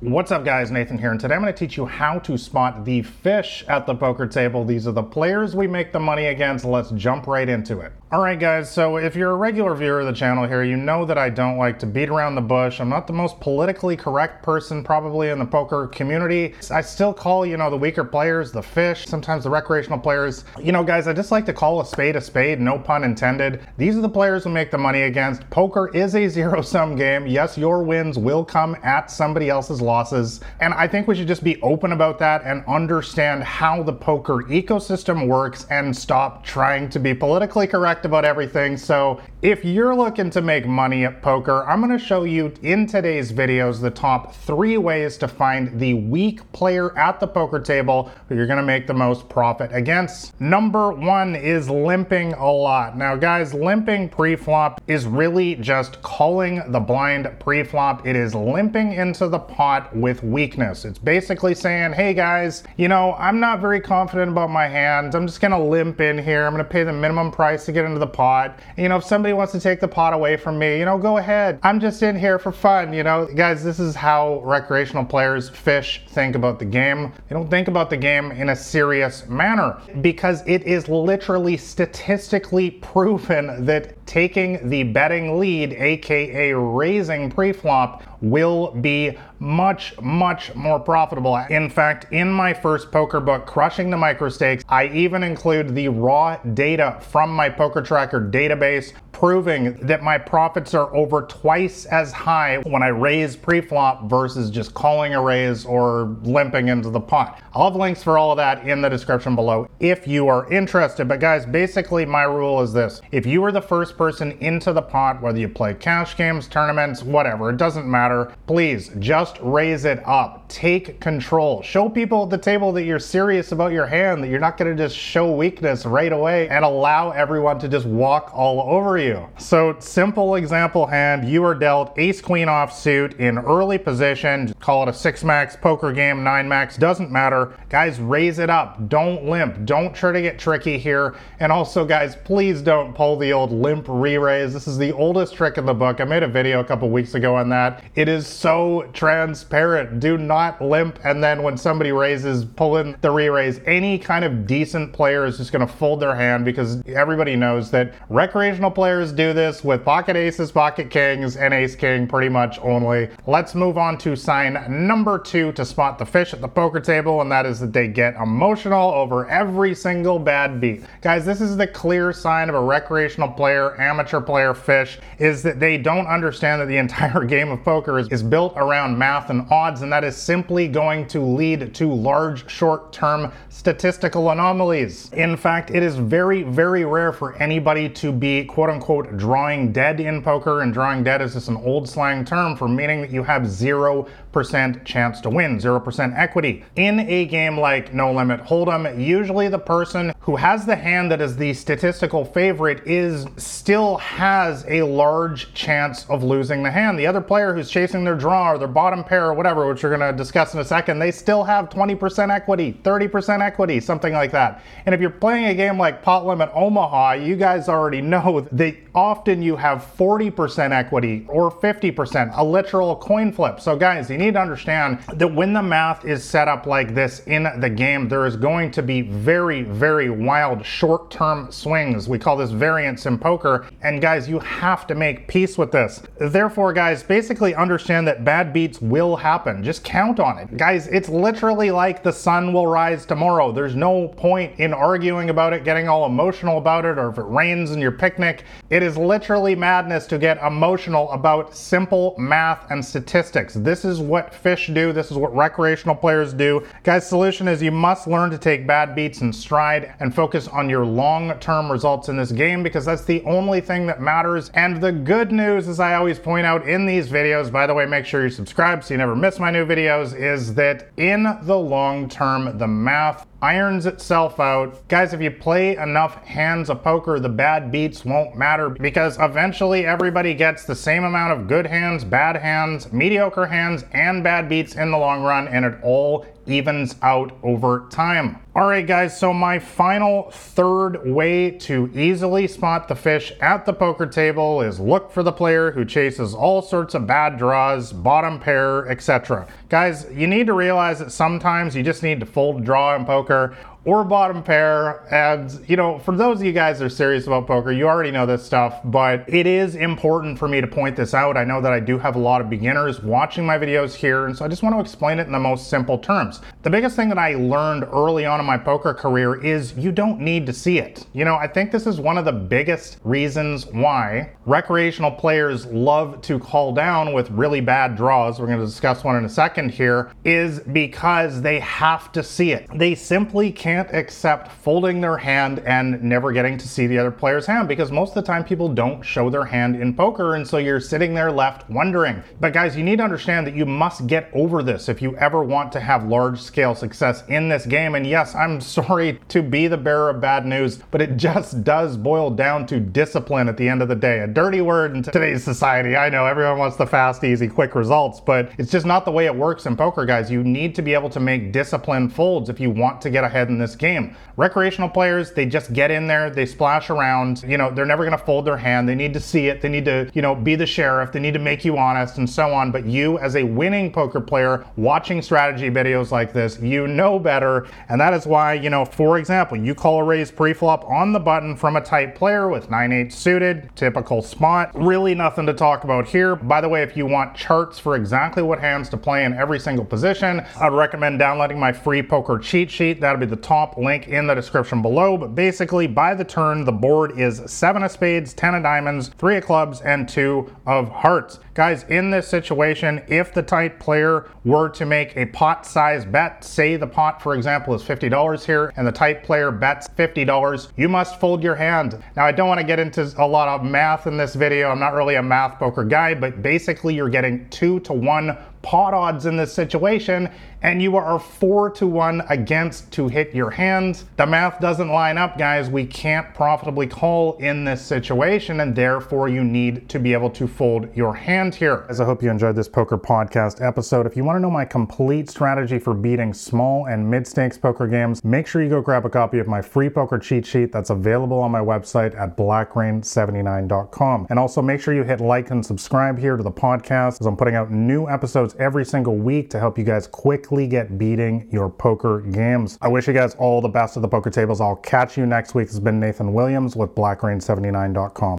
What's up guys, Nathan here, and today I'm going to teach you how to spot the fish at the poker table. These are the players we make the money against. Let's jump right into it. Alright guys, so if you're a regular viewer of the channel here, you know that I don't like to beat around the bush. I'm not the most politically correct person probably in the poker community. I still call, you know, the weaker players the fish, sometimes the recreational players. You know guys, I just like to call a spade a spade, no pun intended. These are the players we make the money against. Poker is a zero-sum game. Yes, your wins will come at somebody else's losses. And I think we should just be open about that and understand how the poker ecosystem works and stop trying to be politically correct about everything. So if you're looking to make money at poker, I'm going to show you in today's videos the top three ways to find the weak player at the poker table who you're going to make the most profit against. Number one is limping a lot. Now guys, limping pre-flop is really just calling the blind pre-flop. It is limping into the pot with weakness. It's basically saying, hey guys, you know, I'm not very confident about my hands. I'm just gonna limp in here. I'm gonna pay the minimum price to get into the pot. You know, if somebody wants to take the pot away from me, you know, go ahead. I'm just in here for fun, you know. Guys, this is how recreational players fish think about the game. They don't think about the game in a serious manner because it is literally statistically proven that taking the betting lead, aka raising pre-flop, will be much, much more profitable. In fact, in my first poker book, Crushing the Micro Stakes, I even include the raw data from my Poker Tracker database proving that my profits are over twice as high when I raise pre-flop versus just calling a raise or limping into the pot. I'll have links for all of that in the description below if you are interested. But guys, basically my rule is this. If you are the first person into the pot, whether you play cash games, tournaments, whatever, it doesn't matter, please just raise it up. Take control. Show people at the table that you're serious about your hand, that you're not gonna just show weakness right away and allow everyone to just walk all over you. So simple example hand, you are dealt ace queen offsuit in early position, call it a six max poker game, nine max, doesn't matter. Guys, raise it up, don't limp, don't try to get tricky here. And also guys, please don't pull the old limp re-raise. This is the oldest trick in the book. I made a video a couple weeks ago on that. It is so transparent. Do not limp and then when somebody raises, pull in the re-raise. Any kind of decent player is just gonna fold their hand because everybody knows that recreational players do this with pocket aces, pocket kings, and ace king pretty much only. Let's move on to sign number two to spot the fish at the poker table, and that is that they get emotional over every single bad beat. Guys, this is the clear sign of a recreational player, amateur player fish, is that they don't understand that the entire game of poker is, is built around math and odds, and that is simply going to lead to large short-term statistical anomalies. In fact, it is very, very rare for anybody to be quote unquote drawing dead in poker, and drawing dead is just an old slang term for meaning that you have 0% chance to win, 0% equity. In a game like No Limit Hold'em, usually the person who has the hand that is the statistical favorite is still has a large chance of losing the hand. The other player who's chasing their draw or their bottom pair or whatever, which we're gonna discuss in a second, they still have 20% equity, 30% equity, something like that. And if you're playing a game like Pot Limit Omaha, you guys already know that often you have 40% equity or 50%, a literal coin flip. So guys, you need to understand that when the math is set up like this in the game, there is going to be very, very wild short-term swings. We call this variance in poker. And guys, you have to make peace with this. Therefore, guys, basically understand that bad beats will happen. Just count on it. Guys, it's literally like the sun will rise tomorrow. There's no point in arguing about it, getting all emotional about it, or if it rains in your picnic. It is literally madness to get emotional about simple math and statistics. This is what fish do. This is what recreational players do. Guys, solution is you must learn to take bad beats in stride and focus on your long-term results in this game because that's the only thing that matters. And the good news, as I always point out in these videos, by the way, make sure you subscribe so you never miss my new videos, is that in the long term, the math irons itself out. Guys, if you play enough hands of poker, the bad beats won't matter because eventually everybody gets the same amount of good hands, bad hands, mediocre hands, and bad beats in the long run, and it all evens out over time. All right, guys, so my final third way to easily spot the fish at the poker table is look for the player who chases all sorts of bad draws, bottom pair, etc. Guys, you need to realize that sometimes you just need to fold draw in poker or bottom pair. And, you know, for those of you guys that are serious about poker, you already know this stuff, but it is important for me to point this out. I know that I do have a lot of beginners watching my videos here, and so I just want to explain it in the most simple terms. The biggest thing that I learned early on in my poker career is you don't need to see it. You know, I think this is one of the biggest reasons why recreational players love to call down with really bad draws. We're going to discuss one in a second here, is because they have to see it. They simply can't can't accept folding their hand and never getting to see the other player's hand because most of the time people don't show their hand in poker and so you're sitting there left wondering. But guys, you need to understand that you must get over this if you ever want to have large scale success in this game. And yes, I'm sorry to be the bearer of bad news, but it just does boil down to discipline at the end of the day. A dirty word in today's society. I know everyone wants the fast, easy, quick results, but it's just not the way it works in poker, guys. You need to be able to make disciplined folds if you want to get ahead in this game. Recreational players, they just get in there, they splash around, you know, they're never going to fold their hand. They need to see it. They need to, you know, be the sheriff. They need to make you honest and so on. But you, as a winning poker player, watching strategy videos like this, you know better. And that is why, you know, for example, you call a raise pre-flop on the button from a tight player with 9-8 suited, typical spot. Really nothing to talk about here. By the way, if you want charts for exactly what hands to play in every single position, I'd recommend downloading my free poker cheat sheet. That'll be the top link in the description below. But basically, by the turn, the board is seven of spades, 10 of diamonds, three of clubs, and two of hearts. Guys, in this situation, if the tight player were to make a pot size bet, say the pot, for example, is $50 here, and the tight player bets $50, you must fold your hand. Now, I don't want to get into a lot of math in this video. I'm not really a math poker guy, but basically, you're getting two to one pot odds in this situation and you are four to one against to hit your hands. The math doesn't line up, guys. We can't profitably call in this situation, and therefore you need to be able to fold your hand here. As I hope you enjoyed this poker podcast episode. If you want to know my complete strategy for beating small and mid stakes poker games, make sure you go grab a copy of my free poker cheat sheet that's available on my website at blackrain79.com. And also make sure you hit like and subscribe here to the podcast as I'm putting out new episodes every single week to help you guys quickly get beating your poker games. I wish you guys all the best at the poker tables. I'll catch you next week. This has been Nathan Williams with BlackRain79.com.